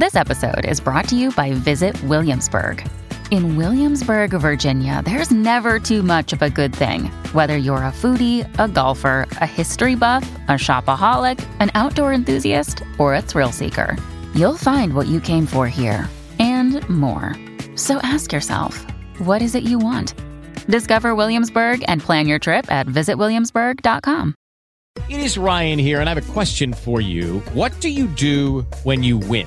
This episode is brought to you by Visit Williamsburg. In Williamsburg, Virginia, there's never too much of a good thing. Whether you're a foodie, a golfer, a history buff, a shopaholic, an outdoor enthusiast, or a thrill seeker, you'll find what you came for here and more. So ask yourself, what is it you want? Discover Williamsburg and plan your trip at visitwilliamsburg.com. It is Ryan here, and I have a question for you. What do you do when you win?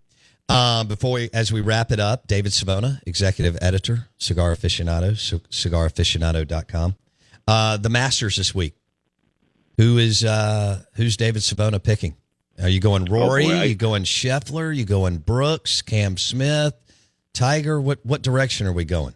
Uh, before we, as we wrap it up, David Savona, executive editor, Cigar Aficionado, cigaraficionado.com. Uh, the Masters this week. Who is uh, who's David Savona picking? Are you going Rory? Oh, I- Are you going Scheffler? Are you going Brooks? Cam Smith? Tiger? What what direction are we going?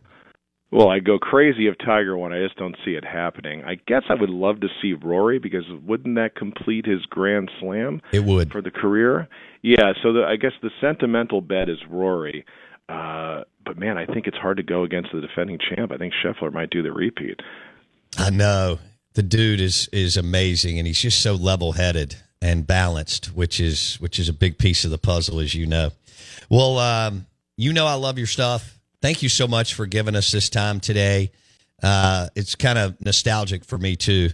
Well, I'd go crazy if Tiger won. I just don't see it happening. I guess I would love to see Rory because wouldn't that complete his Grand Slam It would. for the career? Yeah, so the, I guess the sentimental bet is Rory. Uh, but man, I think it's hard to go against the defending champ. I think Scheffler might do the repeat. I know the dude is is amazing, and he's just so level headed and balanced, which is which is a big piece of the puzzle, as you know. Well, um, you know I love your stuff. Thank you so much for giving us this time today. Uh, it's kind of nostalgic for me too,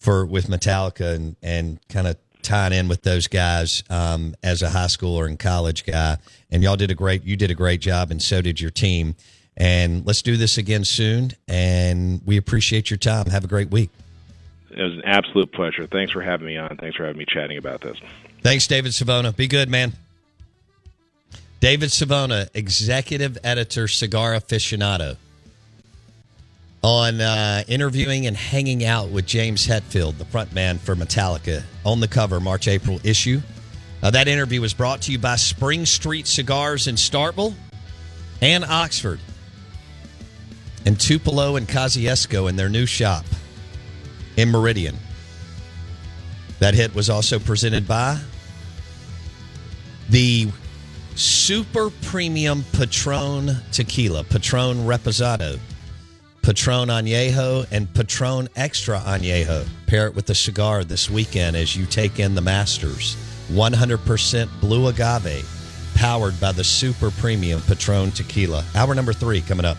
for with Metallica and and kind of tying in with those guys um, as a high schooler and college guy. And y'all did a great you did a great job, and so did your team. And let's do this again soon. And we appreciate your time. Have a great week. It was an absolute pleasure. Thanks for having me on. Thanks for having me chatting about this. Thanks, David Savona. Be good, man. David Savona, executive editor, Cigar Aficionado, on uh, interviewing and hanging out with James Hetfield, the frontman for Metallica, on the cover March April issue. Uh, that interview was brought to you by Spring Street Cigars in Starkville and Oxford, and Tupelo and Kosciusko in their new shop in Meridian. That hit was also presented by the super premium Patron tequila, Patron Reposado, Patron Añejo, and Patron Extra Añejo. Pair it with a cigar this weekend as you take in the Masters. 100% blue agave, powered by the super premium Patron tequila. Hour number three coming up.